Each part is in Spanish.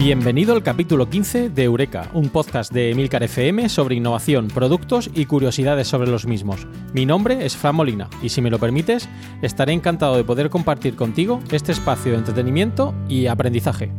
Bienvenido al capítulo 15 de Eureka, un podcast de Emilcar FM sobre innovación, productos y curiosidades sobre los mismos. Mi nombre es Fran Molina y si me lo permites, estaré encantado de poder compartir contigo este espacio de entretenimiento y aprendizaje.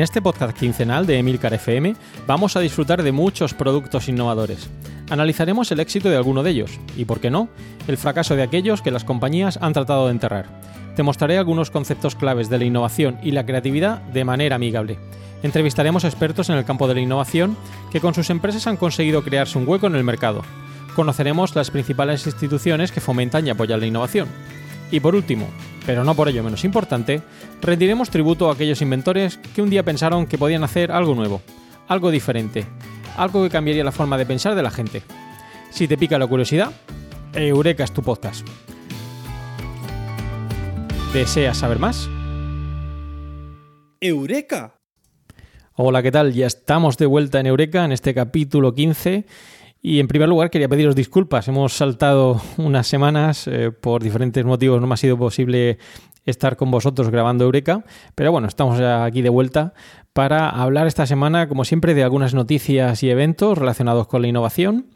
En este podcast quincenal de Emilcar FM vamos a disfrutar de muchos productos innovadores. Analizaremos el éxito de alguno de ellos y, por qué no, el fracaso de aquellos que las compañías han tratado de enterrar. Te mostraré algunos conceptos claves de la innovación y la creatividad de manera amigable. Entrevistaremos expertos en el campo de la innovación que con sus empresas han conseguido crearse un hueco en el mercado. Conoceremos las principales instituciones que fomentan y apoyan la innovación. Y por último, pero no por ello menos importante, rendiremos tributo a aquellos inventores que un día pensaron que podían hacer algo nuevo, algo diferente, algo que cambiaría la forma de pensar de la gente. Si te pica la curiosidad, Eureka es tu podcast. ¿Deseas saber más? ¡Eureka! Hola, ¿qué tal? Ya estamos de vuelta en Eureka en este capítulo 15 y en primer lugar quería pediros disculpas. Hemos saltado unas semanas eh, por diferentes motivos. No me ha sido posible estar con vosotros grabando Eureka. Pero bueno, estamos aquí de vuelta para hablar esta semana, como siempre, de algunas noticias y eventos relacionados con la innovación.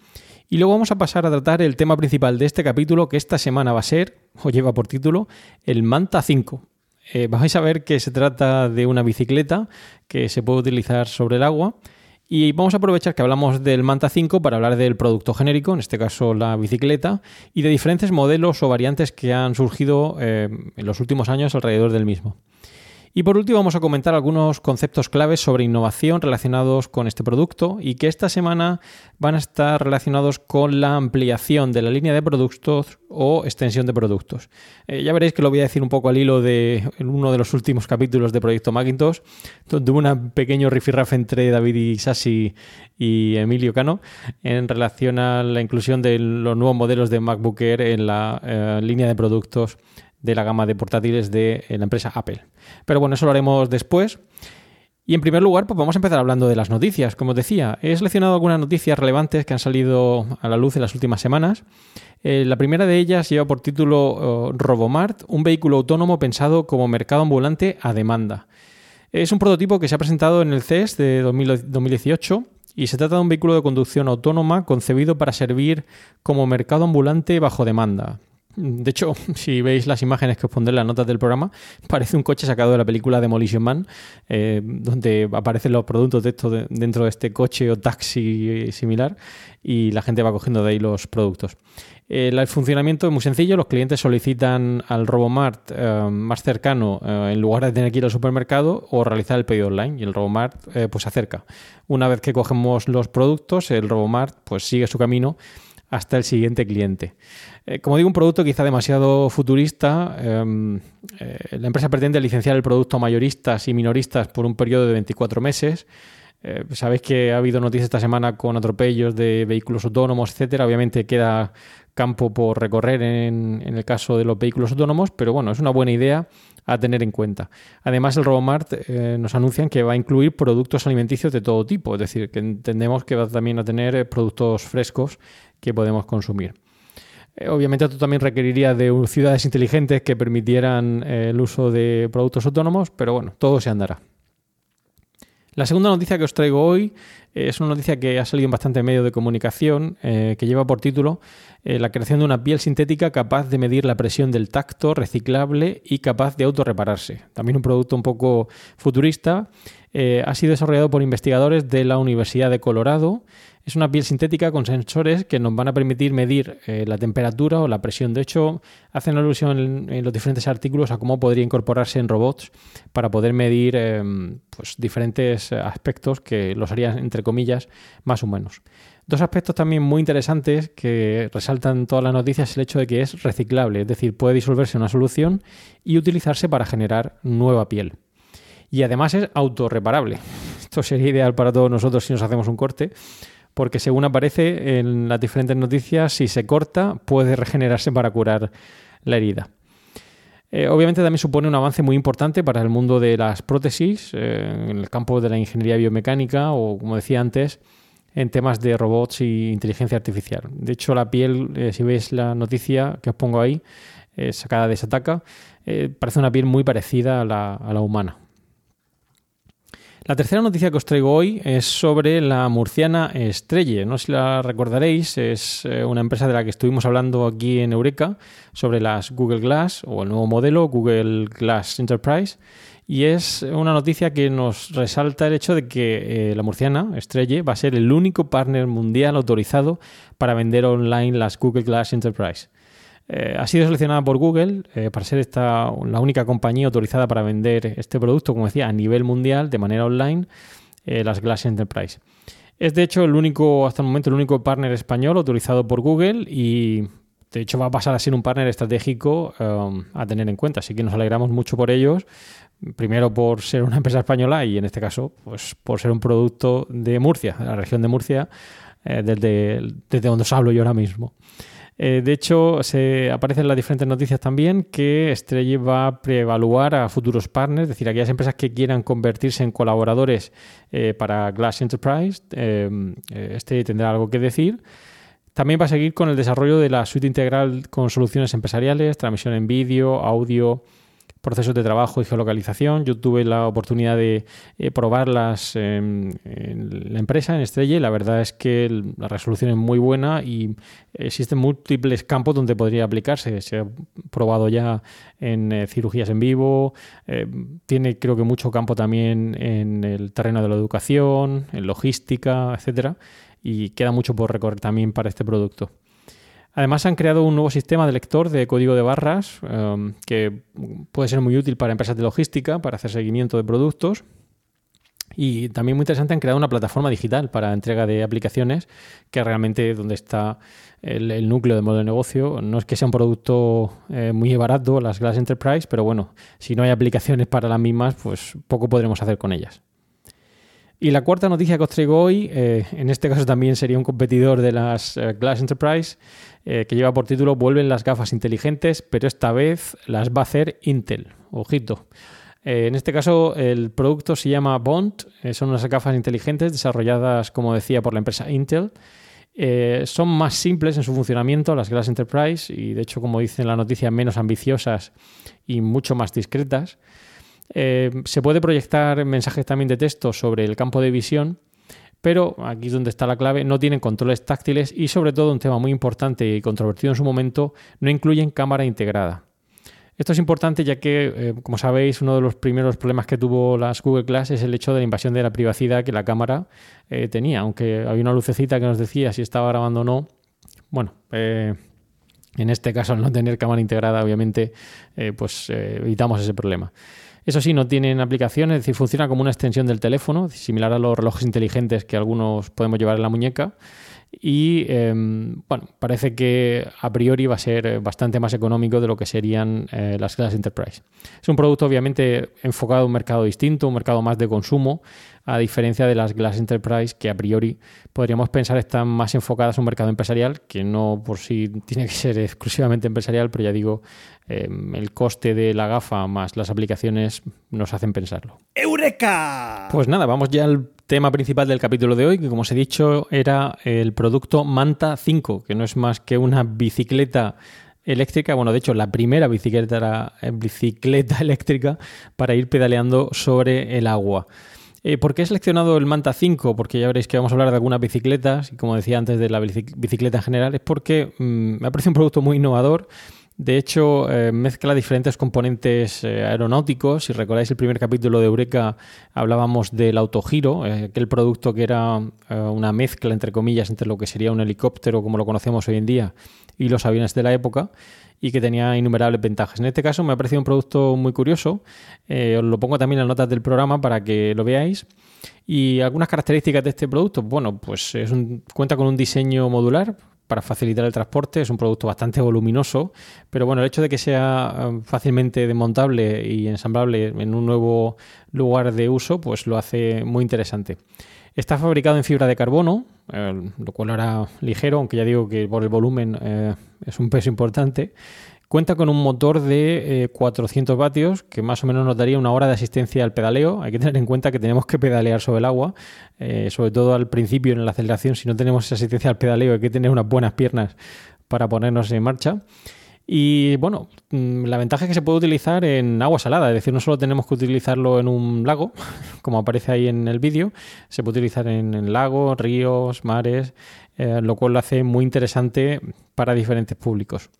Y luego vamos a pasar a tratar el tema principal de este capítulo, que esta semana va a ser, o lleva por título, el Manta 5. Eh, vais a ver que se trata de una bicicleta que se puede utilizar sobre el agua y vamos a aprovechar que hablamos del Manta 5 para hablar del producto genérico, en este caso la bicicleta, y de diferentes modelos o variantes que han surgido eh, en los últimos años alrededor del mismo. Y por último vamos a comentar algunos conceptos claves sobre innovación relacionados con este producto y que esta semana van a estar relacionados con la ampliación de la línea de productos o extensión de productos. Eh, ya veréis que lo voy a decir un poco al hilo de uno de los últimos capítulos de Proyecto Macintosh, donde hubo un pequeño rifirrafe entre David Isasi y Emilio Cano en relación a la inclusión de los nuevos modelos de MacBook Air en la eh, línea de productos de la gama de portátiles de eh, la empresa Apple. Pero bueno, eso lo haremos después. Y en primer lugar, pues vamos a empezar hablando de las noticias. Como os decía, he seleccionado algunas noticias relevantes que han salido a la luz en las últimas semanas. Eh, la primera de ellas lleva por título oh, Robomart, un vehículo autónomo pensado como mercado ambulante a demanda. Es un prototipo que se ha presentado en el CES de 2018 y se trata de un vehículo de conducción autónoma concebido para servir como mercado ambulante bajo demanda. De hecho, si veis las imágenes que os pondré en las notas del programa, parece un coche sacado de la película Demolition Man, eh, donde aparecen los productos de dentro de este coche o taxi similar y la gente va cogiendo de ahí los productos. el funcionamiento es muy sencillo, los clientes solicitan al Robomart eh, más cercano eh, en lugar de tener que ir al supermercado o realizar el pedido online y el Robomart pues se acerca. Una vez que cogemos los productos, el Robomart pues sigue su camino hasta el siguiente cliente. Eh, como digo, un producto quizá demasiado futurista. Em, eh, la empresa pretende licenciar el producto a mayoristas y minoristas por un periodo de 24 meses. Eh, sabéis que ha habido noticias esta semana con atropellos de vehículos autónomos, etcétera. Obviamente queda campo por recorrer en, el caso de los vehículos autónomos, pero bueno, es una buena idea a tener en cuenta. Además, el Robomart nos anuncian que va a incluir productos alimenticios de todo tipo, es decir, que entendemos que va también a tener productos frescos que podemos consumir. Eh, obviamente esto también requeriría de ciudades inteligentes que permitieran el uso de productos autónomos, pero bueno, todo se andará. La segunda noticia que os traigo hoy es una noticia que ha salido en bastante medio de comunicación, que lleva por título eh, la creación de una piel sintética capaz de medir la presión del tacto, reciclable y capaz de autorrepararse. También un producto un poco futurista. Eh, ha sido desarrollado por investigadores de la Universidad de Colorado. Es una piel sintética con sensores que nos van a permitir medir eh, la temperatura o la presión. De hecho, hacen alusión en, los diferentes artículos a cómo podría incorporarse en robots para poder medir pues, diferentes aspectos que los harían, entre comillas, más humanos. Dos aspectos también muy interesantes que resaltan todas las noticias el hecho de que es reciclable, es decir, puede disolverse en una solución y utilizarse para generar nueva piel. Y además es autorreparable. Esto sería ideal para todos nosotros si nos hacemos un corte, porque según aparece en las diferentes noticias, si se corta puede regenerarse para curar la herida. Eh, obviamente también supone un avance muy importante para el mundo de las prótesis, eh, en el campo de la ingeniería biomecánica o, como decía antes, en temas de robots y inteligencia artificial. De hecho, la piel, eh, si veis la noticia que os pongo ahí, sacada de Sataka, parece una piel muy parecida a la, humana. La tercera noticia que os traigo hoy es sobre la murciana Estrelle. No sé si la recordaréis, es una empresa de la que estuvimos hablando aquí en Eureka sobre las Google Glass o el nuevo modelo Google Glass Enterprise y es una noticia que nos resalta el hecho de que eh, la murciana, Estrelle, va a ser el único partner mundial autorizado para vender online las Google Glass Enterprise. Eh, ha sido seleccionada por Google eh, para ser esta, la única compañía autorizada para vender este producto, como decía, a nivel mundial, de manera online, las Glass Enterprise. Es de hecho el único, hasta el momento, el único partner español autorizado por Google y de hecho va a pasar a ser un partner estratégico a tener en cuenta. Así que nos alegramos mucho por ellos primero por ser una empresa española y en este caso pues por ser un producto de Murcia, de la región de Murcia, eh, desde, desde, donde os hablo yo ahora mismo. Eh, de hecho, se aparecen en las diferentes noticias también que Estrella va a preevaluar a futuros partners, es decir, aquellas empresas que quieran convertirse en colaboradores eh, para Glass Enterprise. este tendrá algo que decir. También va a seguir con el desarrollo de la suite integral con soluciones empresariales, transmisión en vídeo, audio, procesos de trabajo y geolocalización. Yo tuve la oportunidad de eh, probarlas en, la empresa, en Estrella, y la verdad es que la resolución es muy buena y existen múltiples campos donde podría aplicarse. Se ha probado ya en eh, cirugías en vivo, eh, tiene creo que mucho campo también en el terreno de la educación, en logística, etcétera, y queda mucho por recorrer también para este producto. Además han creado un nuevo sistema de lector de código de barras um, que puede ser muy útil para empresas de logística, para hacer seguimiento de productos. Y también muy interesante han creado una plataforma digital para entrega de aplicaciones, que realmente donde está el, núcleo del modelo de negocio. No es que sea un producto eh, muy barato, las Glass Enterprise, pero bueno, si no hay aplicaciones para las mismas, pues poco podremos hacer con ellas. Y la cuarta noticia que os traigo hoy, eh, en este caso también sería un competidor de las eh, Glass Enterprise, eh, que lleva por título Vuelven las gafas inteligentes, pero esta vez las va a hacer Intel. Ojito. en este caso, el producto se llama Bond, son unas gafas inteligentes desarrolladas, como decía, por la empresa Intel. son más simples en su funcionamiento, las Glass Enterprise, y de hecho, como dice en la noticia, menos ambiciosas y mucho más discretas. Eh, se puede proyectar mensajes también de texto sobre el campo de visión, pero aquí es donde está la clave, no tienen controles táctiles y sobre todo un tema muy importante y controvertido en su momento, no incluyen cámara integrada. Esto es importante ya que, eh, como sabéis, uno de los primeros problemas que tuvo las Google Glass es el hecho de la invasión de la privacidad que la cámara eh, tenía. Aunque había una lucecita que nos decía si estaba grabando o no. Bueno, en este caso, al no tener cámara integrada, obviamente, pues evitamos ese problema. Eso sí, no tienen aplicaciones, es decir, funciona como una extensión del teléfono, similar a los relojes inteligentes que algunos podemos llevar en la muñeca. Y em, bueno, parece que a priori va a ser bastante más económico de lo que serían eh, las Glass Enterprise. Es un producto obviamente enfocado a un mercado distinto, un mercado más de consumo, a diferencia de las Glass Enterprise que a priori podríamos pensar están más enfocadas a un mercado empresarial, que no por sí tiene que ser exclusivamente empresarial, pero ya digo, em, el coste de la gafa más las aplicaciones nos hacen pensarlo. ¡Eureka! Pues nada, vamos ya al tema principal del capítulo de hoy, que como os he dicho era el producto Manta 5, que no es más que una bicicleta eléctrica, bueno, de hecho la primera bicicleta, eh, bicicleta eléctrica para ir pedaleando sobre el agua. Eh, ¿Por qué he seleccionado el Manta 5? Porque ya veréis que vamos a hablar de algunas bicicletas, y como decía antes de la bicicleta en general, es porque mm, me ha parecido un producto muy innovador. De hecho, eh, mezcla diferentes componentes eh, aeronáuticos. Si recordáis el primer capítulo de Eureka, hablábamos del autogiro, aquel producto que era una mezcla, entre comillas, entre lo que sería un helicóptero como lo conocemos hoy en día y los aviones de la época y que tenía innumerables ventajas. En este caso me ha parecido un producto muy curioso, eh, os lo pongo también en las notas del programa para que lo veáis. Y algunas características de este producto, bueno, pues es un, cuenta con un diseño modular para facilitar el transporte, es un producto bastante voluminoso, pero bueno, el hecho de que sea eh, fácilmente desmontable y ensamblable en un nuevo lugar de uso, pues lo hace muy interesante. Está fabricado en fibra de carbono, eh, lo cual hará ligero, aunque ya digo que por el volumen eh, es un peso importante. Cuenta con un motor de 400 eh, vatios que más o menos nos daría una hora de asistencia al pedaleo. Hay que tener en cuenta que tenemos que pedalear sobre el agua, sobre todo al principio en la aceleración. Si no tenemos esa asistencia al pedaleo hay que tener unas buenas piernas para ponernos en marcha. Y bueno, mm, la ventaja es que se puede utilizar en agua salada, es decir, no solo tenemos que utilizarlo en un lago, como aparece ahí en el vídeo, se puede utilizar en, lagos, ríos, mares, eh, lo cual lo hace muy interesante para diferentes públicos.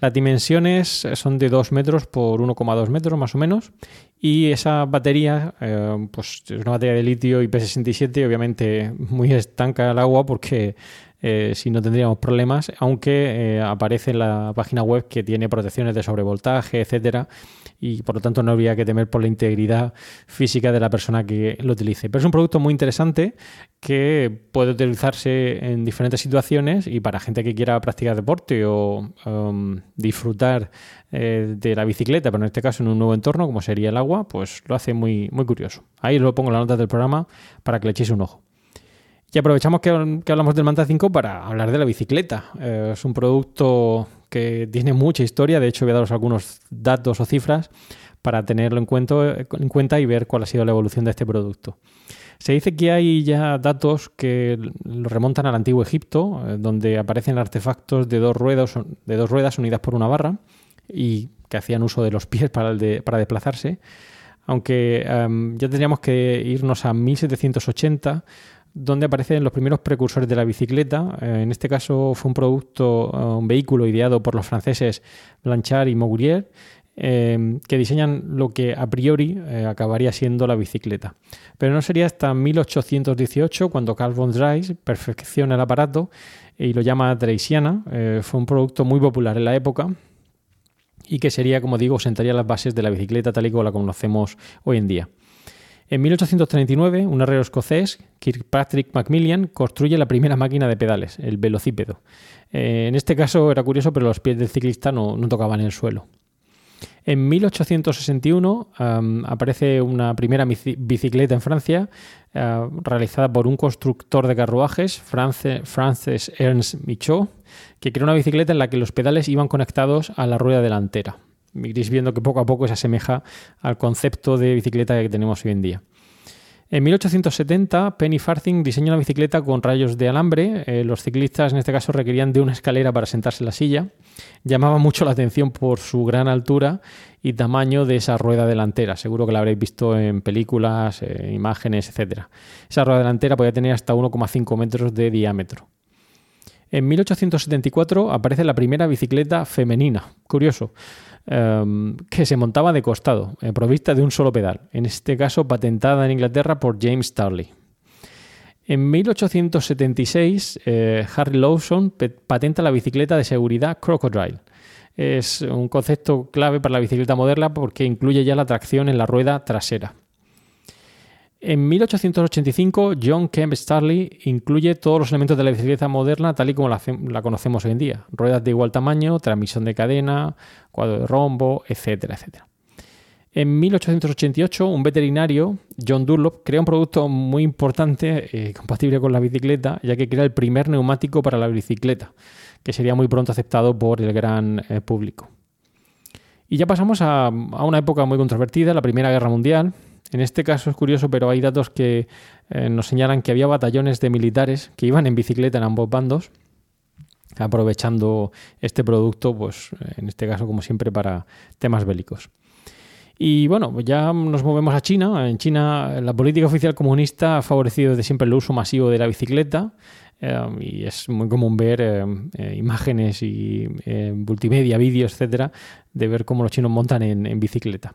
Las dimensiones son de 2 metros por 1,2 metros más o menos. Y esa batería eh, pues es una batería de litio IP67 obviamente muy estanca al agua porque eh, si no tendríamos problemas, aunque eh, aparece en la página web que tiene protecciones de sobrevoltaje, etcétera, y por lo tanto no habría que temer por la integridad física de la persona que lo utilice. Pero es un producto muy interesante que puede utilizarse en diferentes situaciones y para gente que quiera practicar deporte o um, disfrutar eh, de la bicicleta, pero en este caso en un nuevo entorno como sería el agua, pues lo hace muy, muy curioso. Ahí lo pongo en las notas del programa para que le echéis un ojo. Y aprovechamos que, hablamos del Manta 5 para hablar de la bicicleta. Eh, es un producto que tiene mucha historia, de hecho voy a daros algunos datos o cifras para tenerlo en cuenta, en cuenta y ver cuál ha sido la evolución de este producto. Se dice que hay ya datos que lo remontan al antiguo Egipto, eh, donde aparecen artefactos de dos, ruedas, de dos ruedas unidas por una barra y que hacían uso de los pies para, para desplazarse. Aunque em, ya tendríamos que irnos a 1780 donde aparecen los primeros precursores de la bicicleta. Eh, en este caso fue un producto, eh, un vehículo ideado por los franceses Blanchard y Mourier, eh, que diseñan lo que a priori acabaría siendo la bicicleta. Pero no sería hasta 1818 cuando Carl von Drais perfecciona el aparato y lo llama Dreisiana. fue un producto muy popular en la época y que sería, como digo, sentaría las bases de la bicicleta tal y como la conocemos hoy en día. En 1839, un herrero escocés, Kirkpatrick Macmillan, construye la primera máquina de pedales, el velocípedo. Eh, en este caso era curioso, pero los pies del ciclista no, tocaban el suelo. En 1861 aparece una primera bicicleta en Francia eh, realizada por un constructor de carruajes, Francis Ernst Michaud, que creó una bicicleta en la que los pedales iban conectados a la rueda delantera iréis viendo que poco a poco se asemeja al concepto de bicicleta que tenemos hoy en día. En 1870, Penny Farthing diseñó una bicicleta con rayos de alambre. Eh, los ciclistas en este caso requerían de una escalera para sentarse en la silla. Llamaba mucho la atención por su gran altura y tamaño de esa rueda delantera. Seguro que la habréis visto en películas, eh, imágenes, etc. Esa rueda delantera podía tener hasta 1,5 metros de diámetro. En 1874 aparece la primera bicicleta femenina. Curioso. Em, que se montaba de costado, eh, provista de un solo pedal, en este caso patentada en Inglaterra por James Starley. En 1876, eh, Harry Lawson patenta la bicicleta de seguridad Crocodile. Es un concepto clave para la bicicleta moderna porque incluye ya la tracción en la rueda trasera. En 1885, John Kemp Starley incluye todos los elementos de la bicicleta moderna tal y como la, conocemos hoy en día. Ruedas de igual tamaño, transmisión de cadena, cuadro de rombo, etcétera, etcétera. En 1888, un veterinario, John Dunlop, crea un producto muy importante, eh, compatible con la bicicleta, ya que crea el primer neumático para la bicicleta, que sería muy pronto aceptado por el gran eh, público. Y ya pasamos a, una época muy controvertida, la Primera Guerra Mundial. En este caso es curioso, pero hay datos que eh, nos señalan que había batallones de militares que iban en bicicleta en ambos bandos, aprovechando este producto, pues en este caso, como siempre, para temas bélicos. Y bueno, ya nos movemos a China. En China la política oficial comunista ha favorecido desde siempre el uso masivo de la bicicleta eh, y es muy común ver eh, imágenes y multimedia, vídeos, etcétera, de ver cómo los chinos montan en, bicicleta.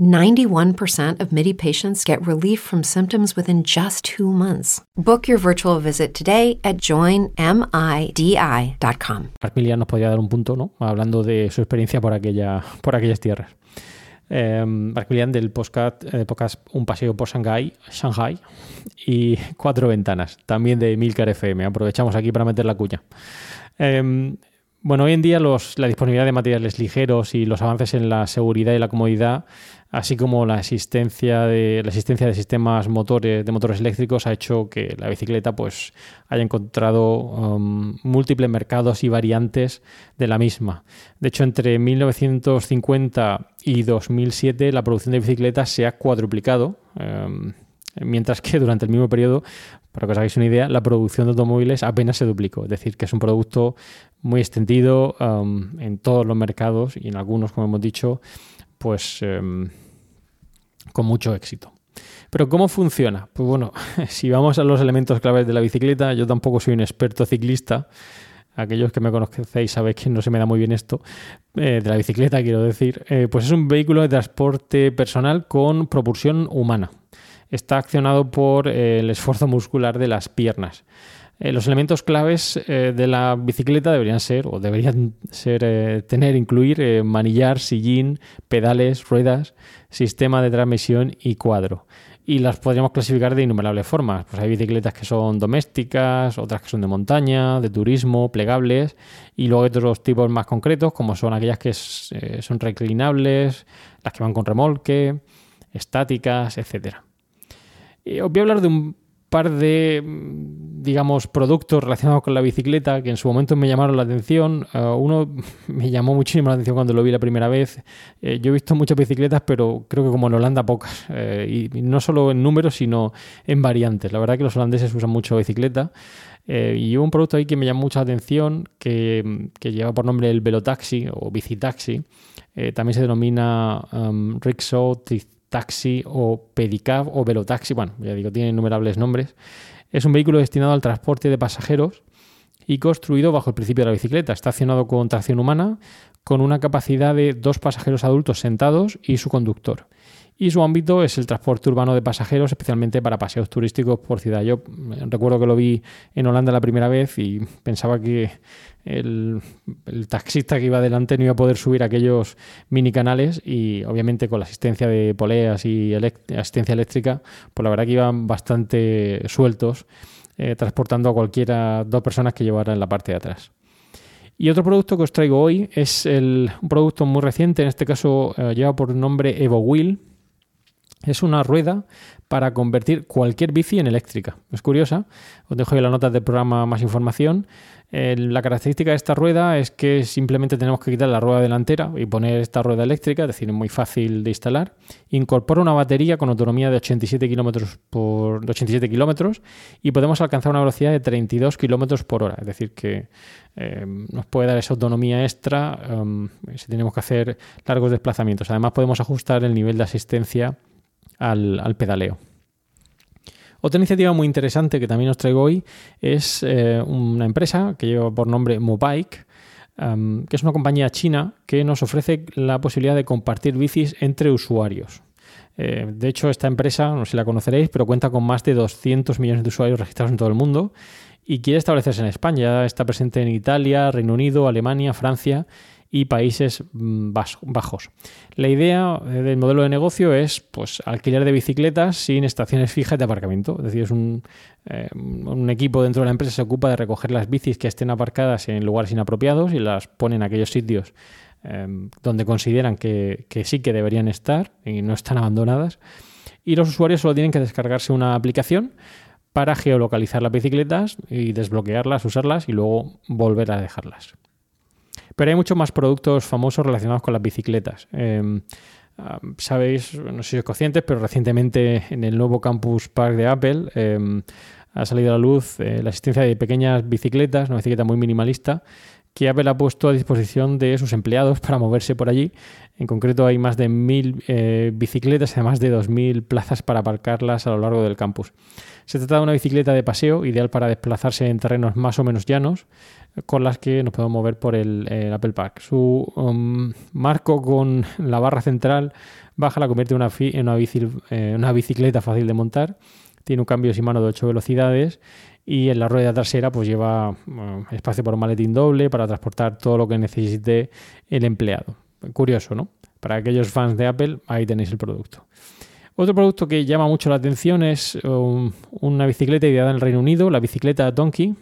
91% of MIDI patients get relief from symptoms within just two months. Book your virtual visit today at joinmidi.com. Mark nos podría dar un punto, ¿no? Hablando de su experiencia por, aquella, por aquellas tierras. Eh, Mark del podcast, eh, podcast, Un paseo por Shanghai, Shanghai y Cuatro ventanas, también de Milcar FM. Aprovechamos aquí para meter la cuña. Eh, bueno, hoy en día la disponibilidad de materiales ligeros y los avances en la seguridad y la comodidad, así como la existencia de, la existencia de sistemas motores, de motores eléctricos, ha hecho que la bicicleta pues, haya encontrado um, múltiples mercados y variantes de la misma. De hecho, entre 1950 y 2007 la producción de bicicletas se ha cuadruplicado. Um, mientras que durante el mismo periodo, para que os hagáis una idea, la producción de automóviles apenas se duplicó. Es decir, que es un producto muy extendido um, en todos los mercados y en algunos, como hemos dicho, pues um, con mucho éxito. Pero ¿cómo funciona? Pues bueno, si vamos a los elementos claves de la bicicleta, yo tampoco soy un experto ciclista. Aquellos que me conocéis sabéis que no se me da muy bien esto, eh, de la bicicleta quiero decir. Eh, pues es un vehículo de transporte personal con propulsión humana está accionado por eh, el esfuerzo muscular de las piernas. Eh, los elementos claves eh, de la bicicleta deberían ser, o deberían ser, tener, incluir manillar, sillín, pedales, ruedas, sistema de transmisión y cuadro. Y las podríamos clasificar de innumerables formas. Pues hay bicicletas que son domésticas, otras que son de montaña, de turismo, plegables, y luego hay otros tipos más concretos, como son aquellas que son reclinables, las que van con remolque, estáticas. Eh, os voy a hablar de un par de, digamos, productos relacionados con la bicicleta que en su momento me llamaron la atención. Eh, uno me llamó muchísimo la atención cuando lo vi la primera vez. Eh, yo he visto muchas bicicletas, pero creo que como en Holanda pocas. y no solo en números, sino en variantes. La verdad que los holandeses usan mucho bicicleta. y hubo un producto ahí que me llamó mucha atención que, lleva por nombre el Velotaxi o Bicitaxi. también se denomina um, Rickshaw taxi o pedicab o velotaxi, bueno, ya digo, tiene innumerables nombres. Es un vehículo destinado al transporte de pasajeros y construido bajo el principio de la bicicleta. Está accionado con tracción humana, con una capacidad de dos pasajeros adultos sentados y su conductor y su ámbito es el transporte urbano de pasajeros, especialmente para paseos turísticos por ciudad. Yo eh, recuerdo que lo vi en Holanda la primera vez y pensaba que el, taxista que iba adelante no iba a poder subir aquellos mini canales y obviamente con la asistencia de poleas y asistencia eléctrica, pues la verdad que iban bastante sueltos, eh, transportando a cualquiera dos personas que llevara en la parte de atrás. Y otro producto que os traigo hoy es un producto muy reciente, en este caso eh, lleva por nombre EvoWheel, es una rueda para convertir cualquier bici en eléctrica. Es curiosa. Os dejo en las notas del programa más información. la característica de esta rueda es que simplemente tenemos que quitar la rueda delantera y poner esta rueda eléctrica, es decir, es muy fácil de instalar. Incorpora una batería con autonomía de 87 kilómetros por 87 kilómetros y podemos alcanzar una velocidad de 32 kilómetros por hora. Es decir, que eh, nos puede dar esa autonomía extra um, si tenemos que hacer largos desplazamientos. Además, podemos ajustar el nivel de asistencia al, pedaleo. Otra iniciativa muy interesante que también os traigo hoy es eh, una empresa que lleva por nombre Mobike, que es una compañía china que nos ofrece la posibilidad de compartir bicis entre usuarios. Eh, de hecho, esta empresa, no sé si la conoceréis, pero cuenta con más de 200 millones de usuarios registrados en todo el mundo y quiere establecerse en España. está presente en Italia, Reino Unido, Alemania, Francia y Países mm, Bajos. La idea eh, del modelo de negocio es pues, alquiler de bicicletas sin estaciones fijas de aparcamiento. Es decir, eh, un, equipo dentro de la empresa se ocupa de recoger las bicis que estén aparcadas en lugares inapropiados y las pone en aquellos sitios em, donde consideran que, que sí que deberían estar y no están abandonadas. Y los usuarios solo tienen que descargarse una aplicación para geolocalizar las bicicletas y desbloquearlas, usarlas y luego volver a dejarlas. Pero hay muchos más productos famosos relacionados con las bicicletas. Em, sabéis, no sé si sois conscientes, pero recientemente en el nuevo Campus Park de Apple em, ha salido a la luz eh, la existencia de pequeñas bicicletas, una bicicleta muy minimalista, que Apple ha puesto a disposición de sus empleados para moverse por allí. En concreto hay más de mil eh, bicicletas y además de 2.000 plazas para aparcarlas a lo largo del campus. Se trata de una bicicleta de paseo, ideal para desplazarse en terrenos más o menos llanos, con las que nos podemos mover por el, Apple Park. Su um, marco con la barra central baja la convierte en una, eh, una, bicicleta fácil de montar. Tiene un cambio sin mano de 8 velocidades y en la rueda trasera pues lleva espacio para un maletín doble para transportar todo lo que necesite el empleado. Curioso, ¿no? Para aquellos fans de Apple, ahí tenéis el producto. Otro producto que llama mucho la atención es um, una bicicleta ideada en el Reino Unido, la bicicleta Donkey,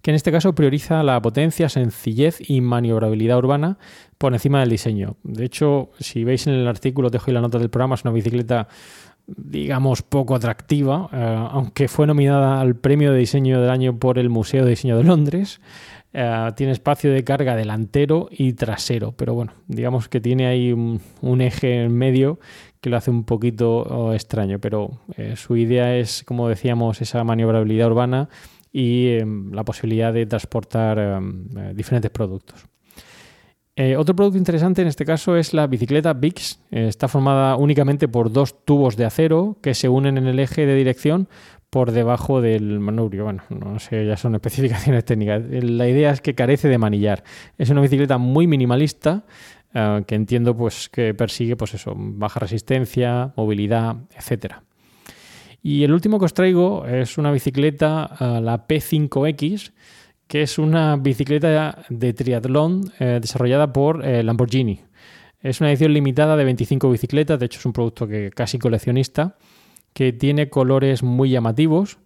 que en este caso prioriza la potencia, sencillez y maniobrabilidad urbana por encima del diseño. De hecho, si veis en el artículo, dejo ahí la nota del programa, es una bicicleta digamos poco atractiva, eh, aunque fue nominada al premio de diseño del año por el Museo de Diseño de Londres. Eh, tiene espacio de carga delantero y trasero, pero bueno, digamos que tiene ahí un eje en medio que lo hace un poquito oh, extraño, pero eh, su idea es, como decíamos, esa maniobrabilidad urbana y em, la posibilidad de transportar em, eh, diferentes productos. Eh, otro producto interesante en este caso es la bicicleta Bix. está formada únicamente por dos tubos de acero que se unen en el eje de dirección por debajo del manubrio. Bueno, no sé, ya son especificaciones técnicas. La idea es que carece de manillar. Es una bicicleta muy minimalista eh, que entiendo pues que persigue pues eso, baja resistencia, movilidad, etcétera. Y el último que os traigo es una bicicleta, eh, la P5X, que es una bicicleta de triatlón eh, desarrollada por Lamborghini. Es una edición limitada de 25 bicicletas, de hecho es un producto que casi coleccionista, que tiene colores muy llamativos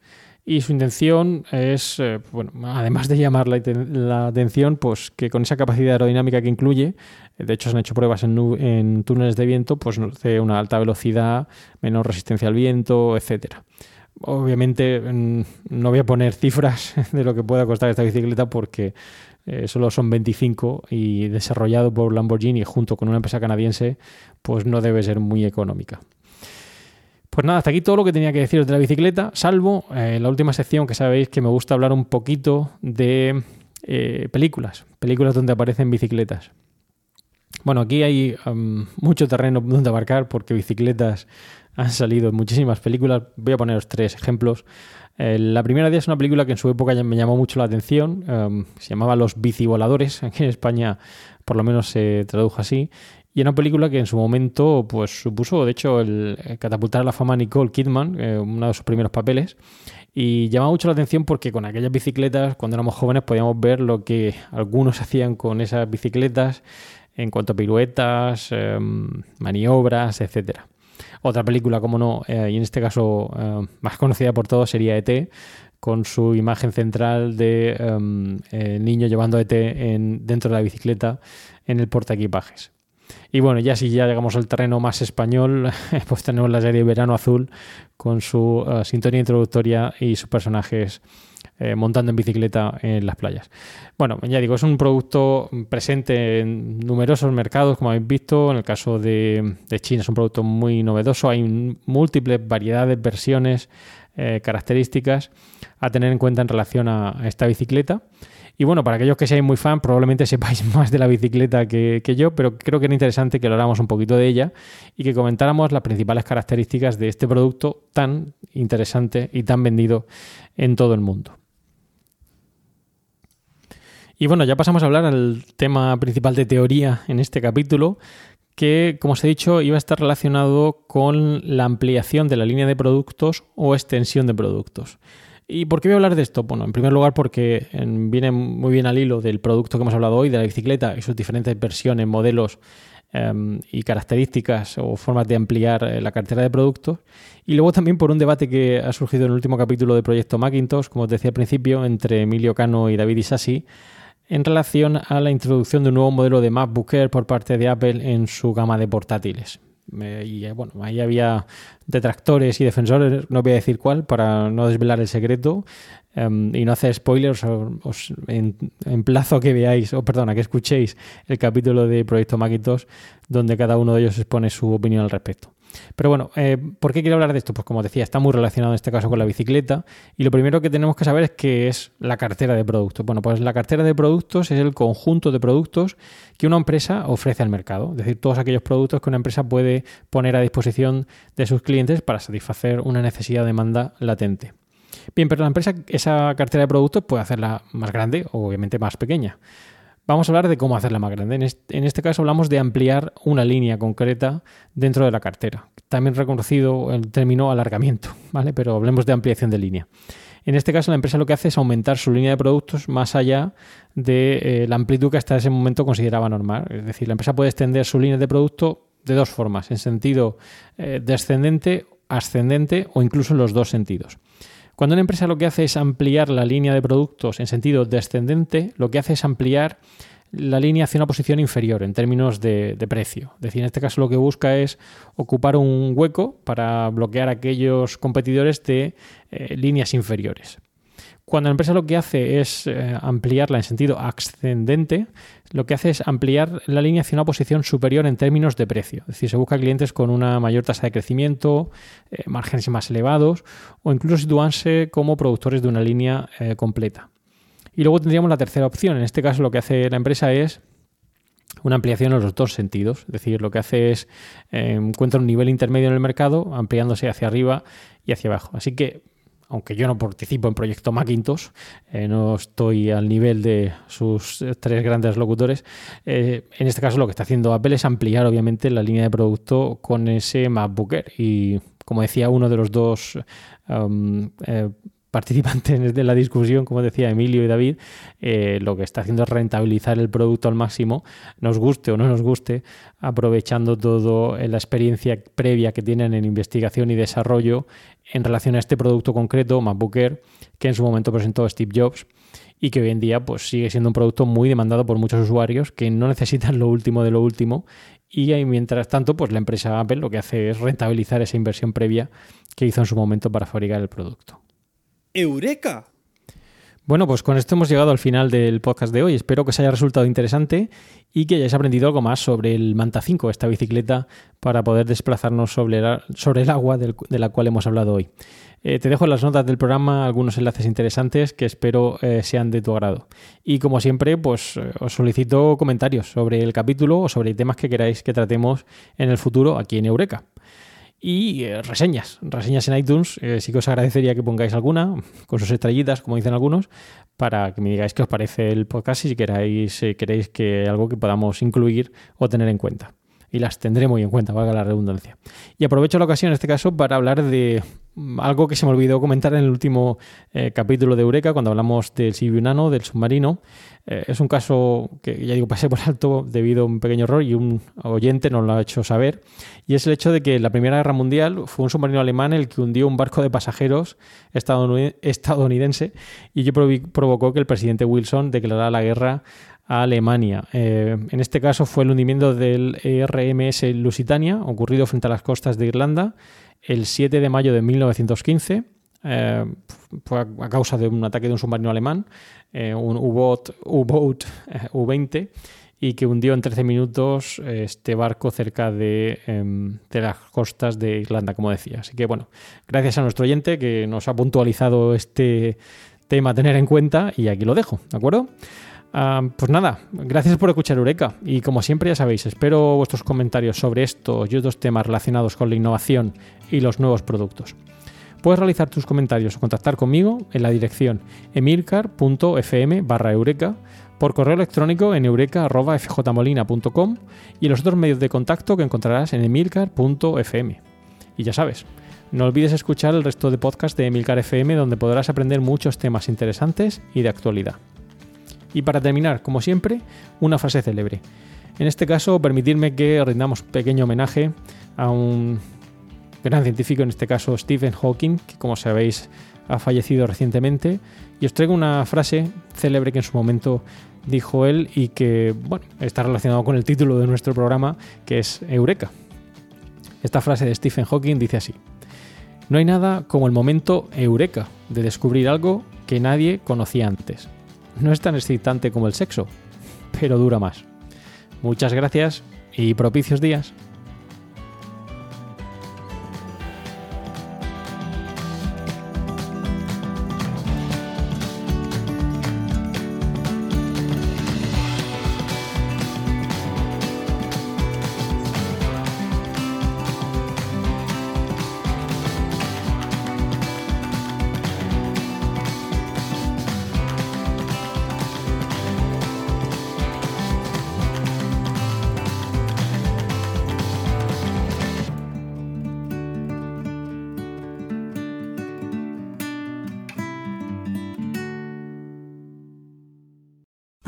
y su intención es, eh, bueno, además de llamar la, atención, pues que con esa capacidad aerodinámica que incluye, eh, de hecho se han hecho pruebas en, túneles de viento, pues hace una alta velocidad, menor resistencia al viento, etcétera. Obviamente mm, no voy a poner cifras de lo que pueda costar esta bicicleta porque eh, solo son 25 y desarrollado por Lamborghini junto con una empresa canadiense, pues no debe ser muy económica. Pues nada, hasta aquí todo lo que tenía que deciros de la bicicleta, salvo eh, la última sección que sabéis que me gusta hablar un poquito de eh, películas, películas donde aparecen bicicletas. Bueno, aquí hay mucho terreno donde abarcar porque bicicletas han salido en muchísimas películas. Voy a poneros tres ejemplos. Eh, la primera de es una película que en su época me llamó mucho la atención. se llamaba Los bicivoladores. Aquí en España por lo menos se tradujo así. Y una película que en su momento pues, supuso, de hecho, el catapultar a la fama a Nicole Kidman, eh, uno de sus primeros papeles. Y llama mucho la atención porque con aquellas bicicletas, cuando éramos jóvenes, podíamos ver lo que algunos hacían con esas bicicletas en cuanto a piruetas, em, maniobras, etcétera. Otra película, como no, eh, y en este caso eh, más conocida por todos, sería ET, con su imagen central de em, niño llevando ET en, dentro de la bicicleta en el portaequipajes. Y bueno, ya si ya llegamos al terreno más español, pues tenemos la serie Verano Azul con su uh, sintonía introductoria y sus personajes eh, montando en bicicleta en las playas. Bueno, ya digo, es un producto presente en numerosos mercados, como habéis visto. En el caso de, China es un producto muy novedoso. Hay múltiples variedades, versiones, eh, características a tener en cuenta en relación a esta bicicleta. Y bueno, para aquellos que seáis muy fan, probablemente sepáis más de la bicicleta que, yo, pero creo que era interesante que habláramos un poquito de ella y que comentáramos las principales características de este producto tan interesante y tan vendido en todo el mundo. Y bueno, ya pasamos a hablar al tema principal de teoría en este capítulo, que, como os he dicho, iba a estar relacionado con la ampliación de la línea de productos o extensión de productos. ¿Y por qué voy a hablar de esto? Bueno, en primer lugar porque viene muy bien al hilo del producto que hemos hablado hoy, de la bicicleta y sus diferentes versiones, modelos em, y características o formas de ampliar eh, la cartera de productos. Y luego también por un debate que ha surgido en el último capítulo de Proyecto Macintosh, como os decía al principio, entre Emilio Cano y David Isasi, en relación a la introducción de un nuevo modelo de MacBook Air por parte de Apple en su gama de portátiles. Y eh, bueno, ahí había detractores y defensores, no voy a decir cuál para no desvelar el secreto em, y no hacer spoilers, os, emplazo a que veáis, o perdona, que escuchéis el capítulo de Proyecto Macintosh donde cada uno de ellos expone su opinión al respecto. Pero bueno, eh, ¿por qué quiero hablar de esto? Pues como decía, está muy relacionado en este caso con la bicicleta y lo primero que tenemos que saber es qué es la cartera de productos. Bueno, pues la cartera de productos es el conjunto de productos que una empresa ofrece al mercado, es decir, todos aquellos productos que una empresa puede poner a disposición de sus clientes para satisfacer una necesidad de demanda latente. Bien, pero la empresa esa cartera de productos puede hacerla más grande o obviamente más pequeña. Vamos a hablar de cómo hacerla más grande. En este, caso hablamos de ampliar una línea concreta dentro de la cartera. También reconocido el término alargamiento, ¿vale? Pero hablemos de ampliación de línea. En este caso, la empresa lo que hace es aumentar su línea de productos más allá de eh, la amplitud que hasta ese momento consideraba normal. Es decir, la empresa puede extender su línea de producto de dos formas, en sentido eh, descendente, ascendente o incluso en los dos sentidos. Cuando una empresa lo que hace es ampliar la línea de productos en sentido descendente, lo que hace es ampliar la línea hacia una posición inferior en términos de, precio. Es decir, en este caso lo que busca es ocupar un hueco para bloquear a aquellos competidores de eh, líneas inferiores. Cuando la empresa lo que hace es eh, ampliarla en sentido ascendente, lo que hace es ampliar la línea hacia una posición superior en términos de precio. Es decir, se busca clientes con una mayor tasa de crecimiento, eh, márgenes más elevados o incluso situarse como productores de una línea eh, completa. Y luego tendríamos la tercera opción. En este caso lo que hace la empresa es una ampliación en los dos sentidos. Es decir, lo que hace es encuentra un nivel intermedio en el mercado, ampliándose hacia arriba y hacia abajo. Así que aunque yo no participo en Proyecto Macintosh, eh, no estoy al nivel de sus eh, tres grandes locutores, eh, en este caso lo que está haciendo Apple es ampliar obviamente la línea de producto con ese MacBook. Y como decía uno de los dos um, participantes de la discusión, como decía Emilio y David, eh, lo que está haciendo es rentabilizar el producto al máximo, nos guste o no nos guste, aprovechando toda la experiencia previa que tienen en investigación y desarrollo en relación a este producto concreto, MacBook Air, que en su momento presentó Steve Jobs y que hoy en día pues, sigue siendo un producto muy demandado por muchos usuarios que no necesitan lo último de lo último y mientras tanto pues la empresa Apple lo que hace es rentabilizar esa inversión previa que hizo en su momento para fabricar el producto. ¡Eureka! Bueno, pues con esto hemos llegado al final del podcast de hoy. Espero que os haya resultado interesante y que hayáis aprendido algo más sobre el Manta 5, esta bicicleta para poder desplazarnos sobre, el agua de la cual hemos hablado hoy. Eh, te dejo en las notas del programa algunos enlaces interesantes que espero eh, sean de tu agrado. Y como siempre, pues eh, os solicito comentarios sobre el capítulo o sobre temas que queráis que tratemos en el futuro aquí en Eureka y eh, reseñas, reseñas en iTunes. Eh, sí que os agradecería que pongáis alguna, con sus estrellitas, como dicen algunos, para que me digáis qué os parece el podcast y si queráis, si queréis que algo que podamos incluir o tener en cuenta. Y las tendré muy en cuenta, valga la redundancia. Y aprovecho la ocasión en este caso para hablar de algo que se me olvidó comentar en el último eh, capítulo de Eureka, cuando hablamos del Sibiu Nano, del submarino. Eh, es un caso que, ya digo, pasé por alto debido a un pequeño error y un oyente nos lo ha hecho saber. Y es el hecho de que en la Primera Guerra Mundial fue un submarino alemán el que hundió un barco de pasajeros estadounidense y ello provocó que el presidente Wilson declarara la guerra a Alemania. Eh, en este caso fue el hundimiento del RMS Lusitania, ocurrido frente a las costas de Irlanda el 7 de mayo de 1915. Eh, fue a, causa de un ataque de un submarino alemán, eh, un U-Boat U-20, y que hundió en 13 minutos este barco cerca de, em, de, las costas de Irlanda, como decía. Así que bueno, gracias a nuestro oyente que nos ha puntualizado este tema a tener en cuenta y aquí lo dejo, ¿de acuerdo? Pues nada, gracias por escuchar Eureka y como siempre ya sabéis, espero vuestros comentarios sobre estos y otros temas relacionados con la innovación y los nuevos productos. Puedes realizar tus comentarios o contactar conmigo en la dirección emilcar.fm barra eureka por correo electrónico en eureka.fjmolina.com y los otros medios de contacto que encontrarás en emilcar.fm. Y ya sabes, no olvides escuchar el resto de podcast de Emilcar FM donde podrás aprender muchos temas interesantes y de actualidad. Y para terminar, como siempre, una frase célebre. En este caso, permitirme que rindamos pequeño homenaje a un gran científico, en este caso Stephen Hawking, que como sabéis ha fallecido recientemente. Y os traigo una frase célebre que en su momento dijo él y que bueno, está relacionado con el título de nuestro programa, que es Eureka. Esta frase de Stephen Hawking dice así, no hay nada como el momento Eureka de descubrir algo que nadie conocía antes. No es tan excitante como el sexo, pero dura más. Muchas gracias y propicios días.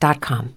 dot com.